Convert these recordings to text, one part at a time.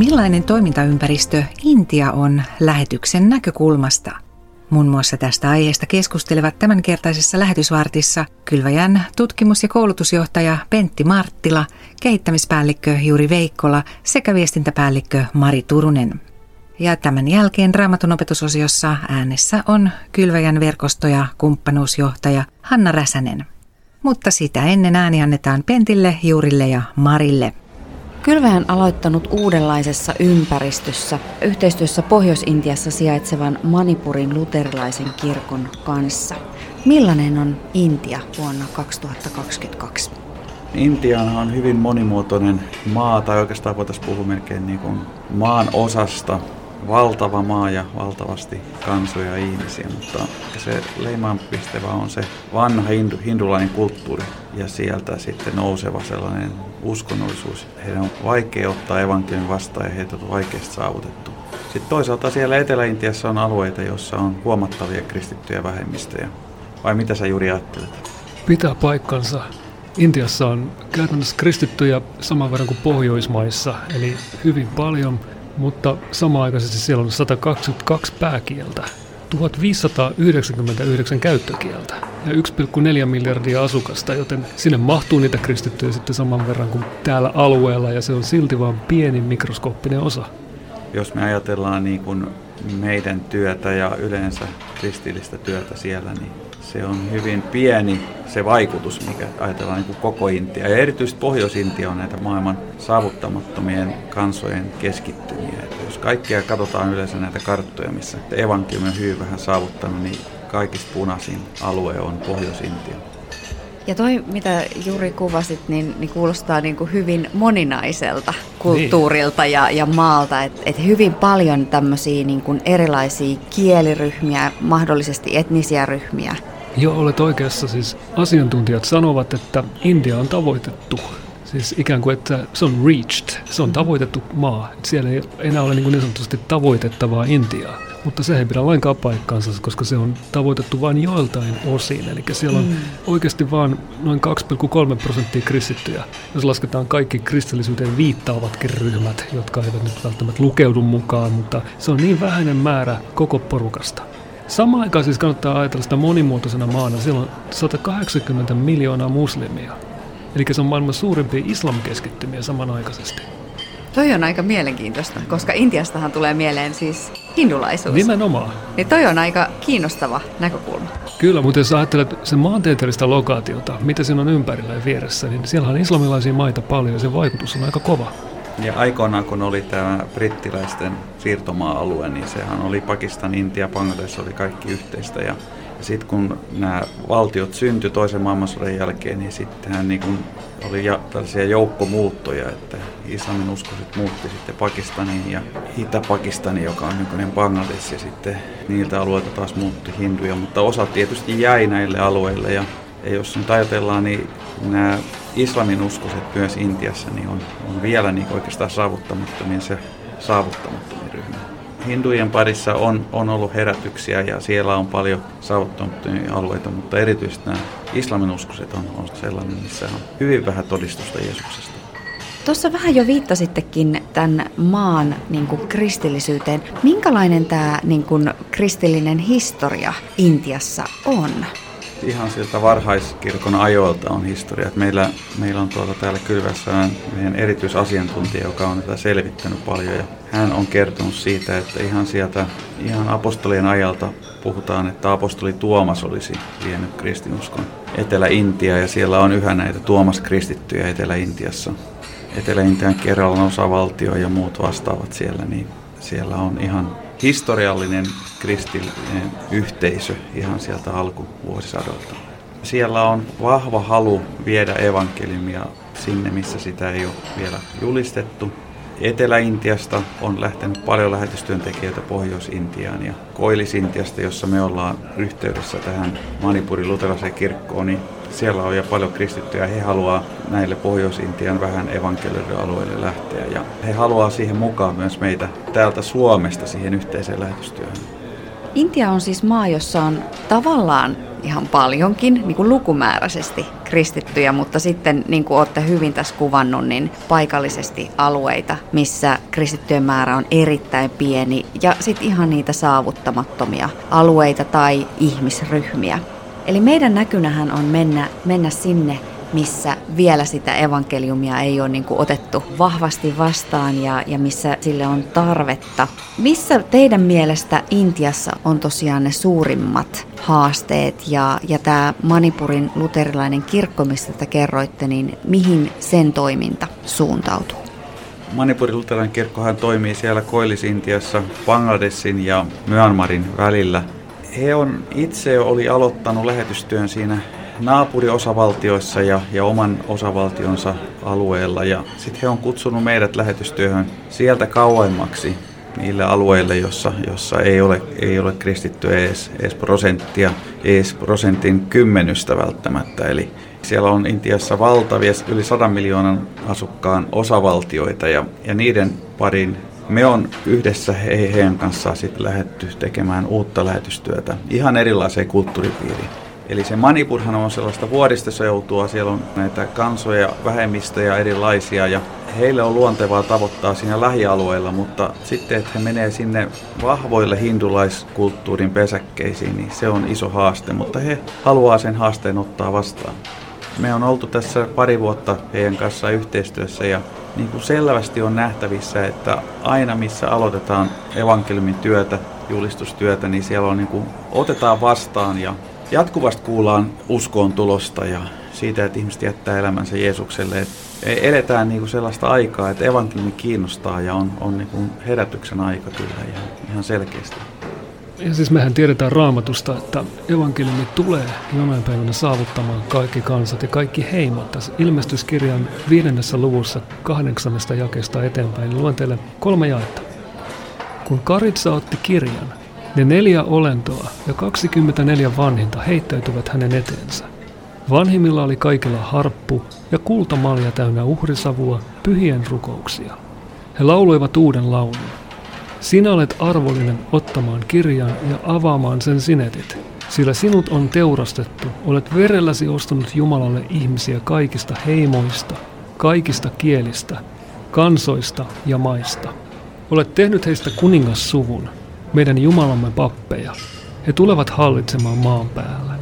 Millainen toimintaympäristö Intia on lähetyksen näkökulmasta? Muun muassa tästä aiheesta keskustelevat tämänkertaisessa lähetysvartissa Kylväjän tutkimus- ja koulutusjohtaja Pentti Marttila, kehittämispäällikkö Juri Veikkola sekä viestintäpäällikkö Mari Turunen. Ja tämän jälkeen Raamatun opetusosiossa äänessä on Kylväjän verkosto- ja kumppanuusjohtaja Hanna Räsänen. Mutta sitä ennen ääni annetaan Pentille, Juurille ja Marille. Kylvähän aloittanut uudenlaisessa ympäristössä yhteistyössä Pohjois-Intiassa sijaitsevan Manipurin luterilaisen kirkon kanssa. Millainen on Intia vuonna 2022? Intia on hyvin monimuotoinen maa, tai oikeastaan voitaisiin puhua melkein niin kuin maan osasta valtava maa ja valtavasti kansoja ja ihmisiä, mutta se leimaanpistävä on se vanha hindu, hindulainen kulttuuri ja sieltä sitten nouseva sellainen uskonnollisuus. Heidän on vaikea ottaa evankeliumin vastaan ja heitä on vaikeasti saavutettu. Sitten toisaalta siellä Etelä-Intiassa on alueita, joissa on huomattavia kristittyjä vähemmistöjä. Vai mitä sä juuri ajattelet? Pitää paikkansa. Intiassa on käytännössä kristittyjä saman verran kuin Pohjoismaissa, eli hyvin paljon – mutta samaaikaisesti siellä on 122 pääkieltä, 1599 käyttökieltä ja 1,4 miljardia asukasta, joten sinne mahtuu niitä kristittyjä sitten saman verran kuin täällä alueella ja se on silti vain pieni mikroskooppinen osa. Jos me ajatellaan niin kuin meidän työtä ja yleensä kristillistä työtä siellä, niin se on hyvin pieni se vaikutus, mikä ajatellaan niin kuin koko Intia. Ja erityisesti Pohjois-Intia on näitä maailman saavuttamattomien kansojen keskittymiä. Että jos kaikkia katsotaan yleensä näitä karttoja, missä evankeliumi on hyvin vähän saavuttanut, niin kaikista punaisin alue on Pohjois-Intia. Ja toi, mitä juuri kuvasit, niin, niin kuulostaa niin kuin hyvin moninaiselta kulttuurilta niin. ja, ja maalta. Että et hyvin paljon tämmöisiä niin kuin erilaisia kieliryhmiä, mahdollisesti etnisiä ryhmiä. Joo, olet oikeassa. Siis asiantuntijat sanovat, että India on tavoitettu. Siis ikään kuin, että se on reached, se on tavoitettu maa. Siellä ei enää ole niin, niin sanotusti tavoitettavaa Intiaa. Mutta se ei pidä lainkaan paikkaansa, koska se on tavoitettu vain joiltain osin. Eli siellä on mm. oikeasti vain noin 2,3 prosenttia kristittyjä, jos lasketaan kaikki kristillisyyteen viittaavatkin ryhmät, jotka eivät nyt välttämättä lukeudu mukaan, mutta se on niin vähäinen määrä koko porukasta. Samaan aikaan siis kannattaa ajatella sitä monimuotoisena maana. Siellä on 180 miljoonaa muslimia. Eli se on maailman suurimpia islamkeskittymiä samanaikaisesti. Toi on aika mielenkiintoista, koska Intiastahan tulee mieleen siis hindulaisuus. Nimenomaan. Niin toi on aika kiinnostava näkökulma. Kyllä, mutta jos ajattelet sen maantieteellistä lokaatiota, mitä siinä on ympärillä ja vieressä, niin siellä on islamilaisia maita paljon ja se vaikutus on aika kova. Ja aikoinaan, kun oli tämä brittiläisten siirtomaa-alue, niin sehän oli Pakistan, Intia, Bangladesh oli kaikki yhteistä. Ja, ja sitten kun nämä valtiot syntyi toisen maailmansodan jälkeen, niin sittenhän niin kun oli ja, tällaisia joukkomuuttoja, että islamin uskoiset muutti sitten Pakistaniin ja Itä-Pakistaniin, joka on nykyinen Bangladesh, ja sitten niiltä alueilta taas muutti hinduja, mutta osa tietysti jäi näille alueille. Ja, ja jos nyt ajatellaan, niin nämä islamin uskoiset myös Intiassa niin on, on vielä niin oikeastaan saavuttamattomien se saavuttamattomien ryhmä. Hindujen parissa on, on ollut herätyksiä ja siellä on paljon saavuttamattomia alueita, mutta erityisesti nämä islamin uskoiset on, on sellainen, missä on hyvin vähän todistusta Jeesuksesta. Tuossa vähän jo viittasittekin tämän maan niin kuin kristillisyyteen. Minkälainen tämä niin kuin, kristillinen historia Intiassa on? Ihan sieltä varhaiskirkon ajoilta on historia. meillä, meillä on tuolla täällä Kylvässä meidän erityisasiantuntija, joka on tätä selvittänyt paljon. Ja hän on kertonut siitä, että ihan sieltä ihan apostolien ajalta puhutaan, että apostoli Tuomas olisi vienyt kristinuskon Etelä-Intia ja siellä on yhä näitä Tuomas-kristittyjä Etelä-Intiassa. Etelä-Intian Keralan osavaltio ja muut vastaavat siellä, niin siellä on ihan historiallinen kristillinen yhteisö ihan sieltä alkuvuosisadolta. Siellä on vahva halu viedä evankeliumia sinne, missä sitä ei ole vielä julistettu. Etelä-Intiasta on lähtenyt paljon lähetystyöntekijöitä Pohjois-Intiaan ja Koillis-Intiasta, jossa me ollaan yhteydessä tähän Manipurin luterilaiseen kirkkoon, niin siellä on jo paljon kristittyjä. He haluaa näille Pohjois-Intian vähän evankelioiden lähteä ja he haluaa siihen mukaan myös meitä täältä Suomesta siihen yhteiseen lähetystyöhön. Intia on siis maa, jossa on tavallaan ihan paljonkin niin kuin lukumääräisesti kristittyjä, mutta sitten niin kuin olette hyvin tässä kuvannut, niin paikallisesti alueita, missä kristittyjen määrä on erittäin pieni ja sitten ihan niitä saavuttamattomia alueita tai ihmisryhmiä. Eli meidän näkynähän on mennä, mennä sinne, missä vielä sitä evankeliumia ei ole niin kuin otettu vahvasti vastaan ja, ja missä sille on tarvetta. Missä teidän mielestä Intiassa on tosiaan ne suurimmat haasteet ja, ja tämä Manipurin luterilainen kirkko, mistä te kerroitte, niin mihin sen toiminta suuntautuu? Manipurin luterilainen kirkkohan toimii siellä Koillis-Intiassa, Bangladesin ja Myanmarin välillä. He on itse oli aloittanut lähetystyön siinä naapuriosavaltioissa ja, ja oman osavaltionsa alueella. Ja sitten he on kutsunut meidät lähetystyöhön sieltä kauemmaksi niille alueille, jossa, jossa ei, ole, ei ole kristitty edes, edes prosenttia, edes prosentin kymmenystä välttämättä. Eli siellä on Intiassa valtavia, yli 100 miljoonan asukkaan osavaltioita ja, ja niiden parin me on yhdessä he, heidän kanssaan sitten lähetty tekemään uutta lähetystyötä ihan erilaiseen kulttuuripiiriin. Eli se Manipurhan on sellaista vuodistoseutua, siellä on näitä kansoja, vähemmistöjä erilaisia ja heille on luontevaa tavoittaa siinä lähialueilla, mutta sitten, että he menee sinne vahvoille hindulaiskulttuurin pesäkkeisiin, niin se on iso haaste, mutta he haluaa sen haasteen ottaa vastaan. Me on oltu tässä pari vuotta heidän kanssa yhteistyössä ja niin kuin selvästi on nähtävissä, että aina missä aloitetaan evankeliumin työtä, julistustyötä, niin siellä on niin kuin, otetaan vastaan ja jatkuvasti kuullaan uskoon tulosta ja siitä, että ihmiset jättää elämänsä Jeesukselle. Et eletään niin kuin sellaista aikaa, että evankeliumi kiinnostaa ja on, on niin kuin herätyksen aika kyllä ihan, ihan selkeästi. Ja siis mehän tiedetään raamatusta, että evankeliumi tulee jonain päivänä saavuttamaan kaikki kansat ja kaikki heimot. Tässä ilmestyskirjan viidennessä luvussa kahdeksannesta jakesta eteenpäin luen teille kolme jaetta. Kun Karitsa otti kirjan, ne neljä olentoa ja 24 vanhinta heittäytyvät hänen eteensä. Vanhimmilla oli kaikilla harppu ja kultamalja täynnä uhrisavua, pyhien rukouksia. He lauloivat uuden laulun. Sinä olet arvollinen ottamaan kirjan ja avaamaan sen sinetit, sillä sinut on teurastettu, olet verelläsi ostanut Jumalalle ihmisiä kaikista heimoista, kaikista kielistä, kansoista ja maista. Olet tehnyt heistä kuningassuvun, meidän Jumalamme pappeja. He tulevat hallitsemaan maan päällä.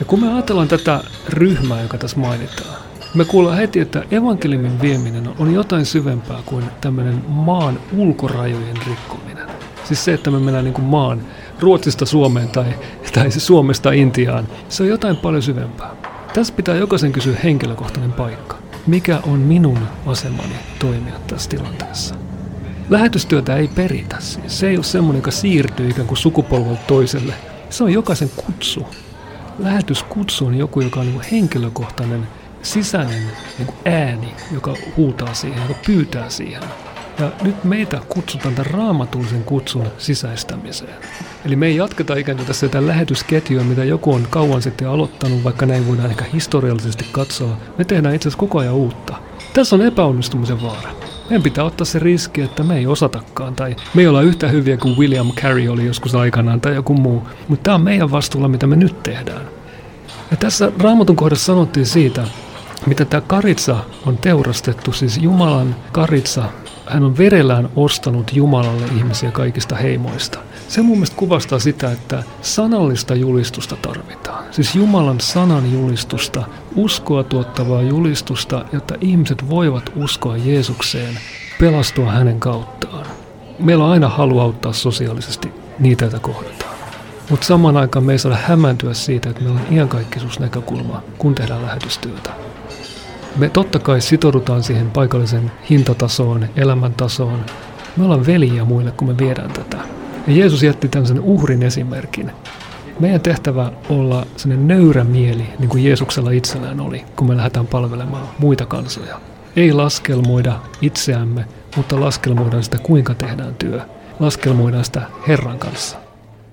Ja kun me ajatellaan tätä ryhmää, joka tässä mainitaan, me kuullaan heti, että evankeliumin vieminen on jotain syvempää kuin tämmöinen maan ulkorajojen rikkominen. Siis se, että me mennään niin kuin maan Ruotsista Suomeen tai, tai Suomesta Intiaan, se on jotain paljon syvempää. Tässä pitää jokaisen kysyä henkilökohtainen paikka. Mikä on minun asemani toimia tässä tilanteessa? Lähetystyötä ei peritä. Siis se ei ole semmoinen, joka siirtyy ikään kuin sukupolvelta toiselle. Se on jokaisen kutsu. Lähetyskutsu on joku, joka on niin henkilökohtainen sisäinen niin ääni, joka huutaa siihen, joka pyytää siihen. Ja nyt meitä kutsutaan tämän raamatullisen kutsun sisäistämiseen. Eli me ei jatketa ikään kuin tässä tämän lähetysketjua, mitä joku on kauan sitten aloittanut, vaikka näin voidaan ehkä historiallisesti katsoa. Me tehdään itse asiassa koko ajan uutta. Tässä on epäonnistumisen vaara. Meidän pitää ottaa se riski, että me ei osatakaan, tai me ei olla yhtä hyviä kuin William Carey oli joskus aikanaan, tai joku muu. Mutta tämä on meidän vastuulla, mitä me nyt tehdään. Ja tässä Raamatun kohdassa sanottiin siitä, mitä tämä karitsa on teurastettu, siis Jumalan karitsa, hän on verellään ostanut Jumalalle ihmisiä kaikista heimoista. Se mun mielestä kuvastaa sitä, että sanallista julistusta tarvitaan. Siis Jumalan sanan julistusta, uskoa tuottavaa julistusta, jotta ihmiset voivat uskoa Jeesukseen, pelastua hänen kauttaan. Meillä on aina halu auttaa sosiaalisesti niitä, joita kohdataan. Mutta samaan aikaan me ei saada hämäntyä siitä, että meillä on iankaikkisuusnäkökulma, kun tehdään lähetystyötä. Me totta kai sitoudutaan siihen paikallisen hintatasoon, elämäntasoon. Me ollaan veliä muille, kun me viedään tätä. Ja Jeesus jätti tämmöisen uhrin esimerkin. Meidän tehtävä olla sellainen nöyrä mieli, niin kuin Jeesuksella itsellään oli, kun me lähdetään palvelemaan muita kansoja. Ei laskelmoida itseämme, mutta laskelmoidaan sitä, kuinka tehdään työ. Laskelmoidaan sitä Herran kanssa.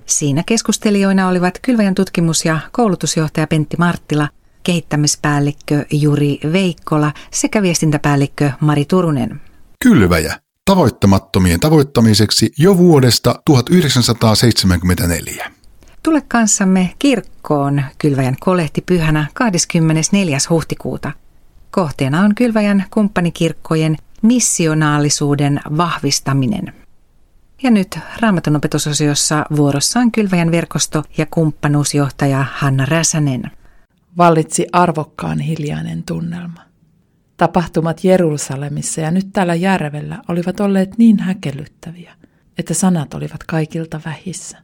Siinä keskustelijoina olivat Kylväjän tutkimus- ja koulutusjohtaja Pentti Marttila, kehittämispäällikkö Juri Veikkola sekä viestintäpäällikkö Mari Turunen. Kylväjä tavoittamattomien tavoittamiseksi jo vuodesta 1974. Tule kanssamme kirkkoon Kylväjän kolehti pyhänä 24. huhtikuuta. Kohteena on Kylväjän kumppanikirkkojen missionaalisuuden vahvistaminen. Ja nyt Raamatun opetusosiossa vuorossaan Kylväjän verkosto ja kumppanuusjohtaja Hanna Räsänen. Vallitsi arvokkaan hiljainen tunnelma. Tapahtumat Jerusalemissa ja nyt täällä järvellä olivat olleet niin häkellyttäviä, että sanat olivat kaikilta vähissä.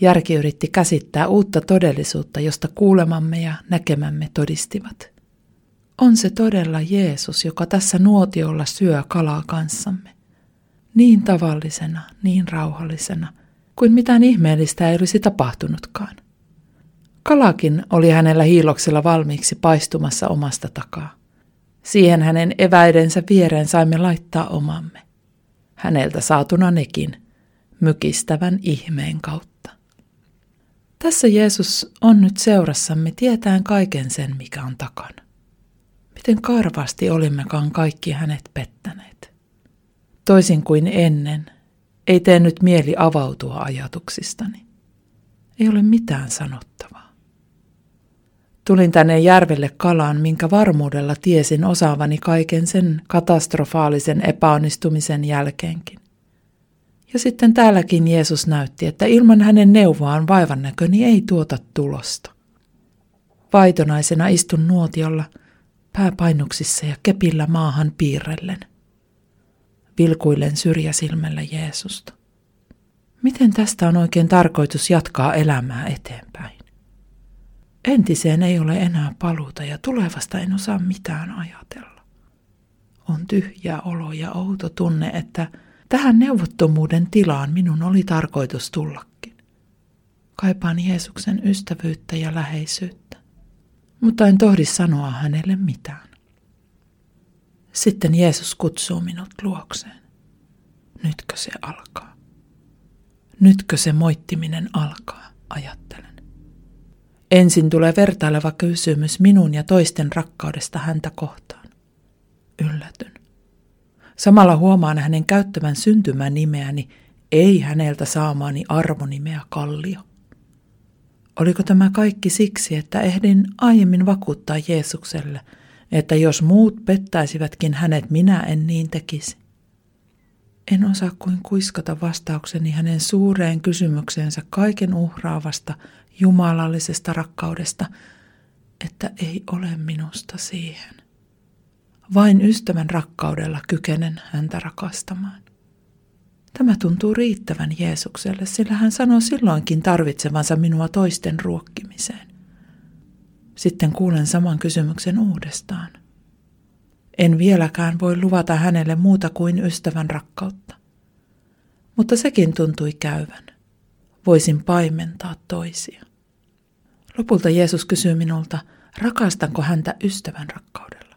Järki yritti käsittää uutta todellisuutta, josta kuulemamme ja näkemämme todistivat. On se todella Jeesus, joka tässä nuotiolla syö kalaa kanssamme. Niin tavallisena, niin rauhallisena, kuin mitään ihmeellistä ei olisi tapahtunutkaan. Kalakin oli hänellä hiiloksella valmiiksi paistumassa omasta takaa. Siihen hänen eväidensä viereen saimme laittaa omamme. Häneltä saatuna nekin, mykistävän ihmeen kautta. Tässä Jeesus on nyt seurassamme tietään kaiken sen, mikä on takana. Miten karvasti olimmekaan kaikki hänet pettäneet. Toisin kuin ennen, ei tee nyt mieli avautua ajatuksistani. Ei ole mitään sanottavaa. Tulin tänne järvelle kalaan, minkä varmuudella tiesin osaavani kaiken sen katastrofaalisen epäonnistumisen jälkeenkin. Ja sitten täälläkin Jeesus näytti, että ilman hänen neuvoaan vaivannäköni ei tuota tulosta. Vaitonaisena istun nuotiolla, pääpainuksissa ja kepillä maahan piirrellen. Vilkuillen syrjäsilmällä Jeesusta. Miten tästä on oikein tarkoitus jatkaa elämää eteenpäin? Entiseen ei ole enää paluuta ja tulevasta en osaa mitään ajatella. On tyhjä olo ja outo tunne, että tähän neuvottomuuden tilaan minun oli tarkoitus tullakin. Kaipaan Jeesuksen ystävyyttä ja läheisyyttä, mutta en tohdi sanoa hänelle mitään. Sitten Jeesus kutsuu minut luokseen. Nytkö se alkaa? Nytkö se moittiminen alkaa, ajattelen. Ensin tulee vertaileva kysymys minun ja toisten rakkaudesta häntä kohtaan. Yllätyn. Samalla huomaan hänen käyttävän syntymän nimeäni, ei häneltä saamaani arvonimeä Kallio. Oliko tämä kaikki siksi, että ehdin aiemmin vakuuttaa Jeesukselle, että jos muut pettäisivätkin hänet, minä en niin tekisi? En osaa kuin kuiskata vastaukseni hänen suureen kysymyksensä kaiken uhraavasta jumalallisesta rakkaudesta, että ei ole minusta siihen. Vain ystävän rakkaudella kykenen häntä rakastamaan. Tämä tuntuu riittävän Jeesukselle, sillä hän sanoo silloinkin tarvitsevansa minua toisten ruokkimiseen. Sitten kuulen saman kysymyksen uudestaan. En vieläkään voi luvata hänelle muuta kuin ystävän rakkautta. Mutta sekin tuntui käyvän. Voisin paimentaa toisia. Lopulta Jeesus kysyy minulta, rakastanko häntä ystävän rakkaudella.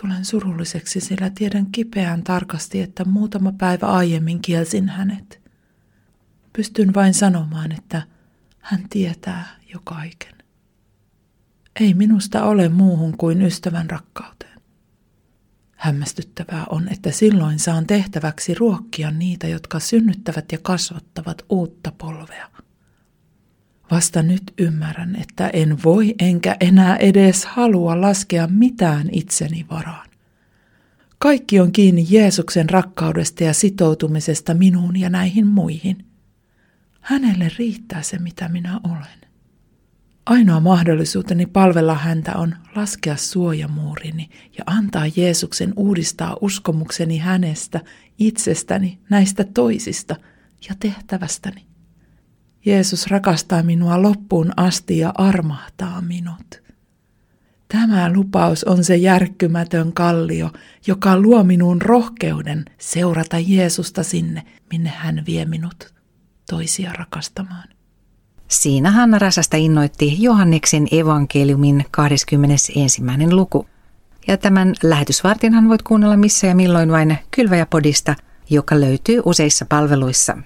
Tulen surulliseksi, sillä tiedän kipeään tarkasti, että muutama päivä aiemmin kielsin hänet. Pystyn vain sanomaan, että hän tietää jo kaiken. Ei minusta ole muuhun kuin ystävän rakkauteen. Hämmästyttävää on, että silloin saan tehtäväksi ruokkia niitä, jotka synnyttävät ja kasvattavat uutta polvea – Vasta nyt ymmärrän, että en voi enkä enää edes halua laskea mitään itseni varaan. Kaikki on kiinni Jeesuksen rakkaudesta ja sitoutumisesta minuun ja näihin muihin. Hänelle riittää se, mitä minä olen. Ainoa mahdollisuuteni palvella häntä on laskea suojamuurini ja antaa Jeesuksen uudistaa uskomukseni hänestä, itsestäni, näistä toisista ja tehtävästäni. Jeesus rakastaa minua loppuun asti ja armahtaa minut. Tämä lupaus on se järkkymätön kallio, joka luo minun rohkeuden seurata Jeesusta sinne, minne hän vie minut toisia rakastamaan. Siinä Hanna Räsästä innoitti Johanneksen evankeliumin 21. luku. Ja tämän lähetysvartinhan voit kuunnella missä ja milloin vain Kylväjäpodista, joka löytyy useissa palveluissa.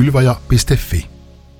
kylvaja.fi.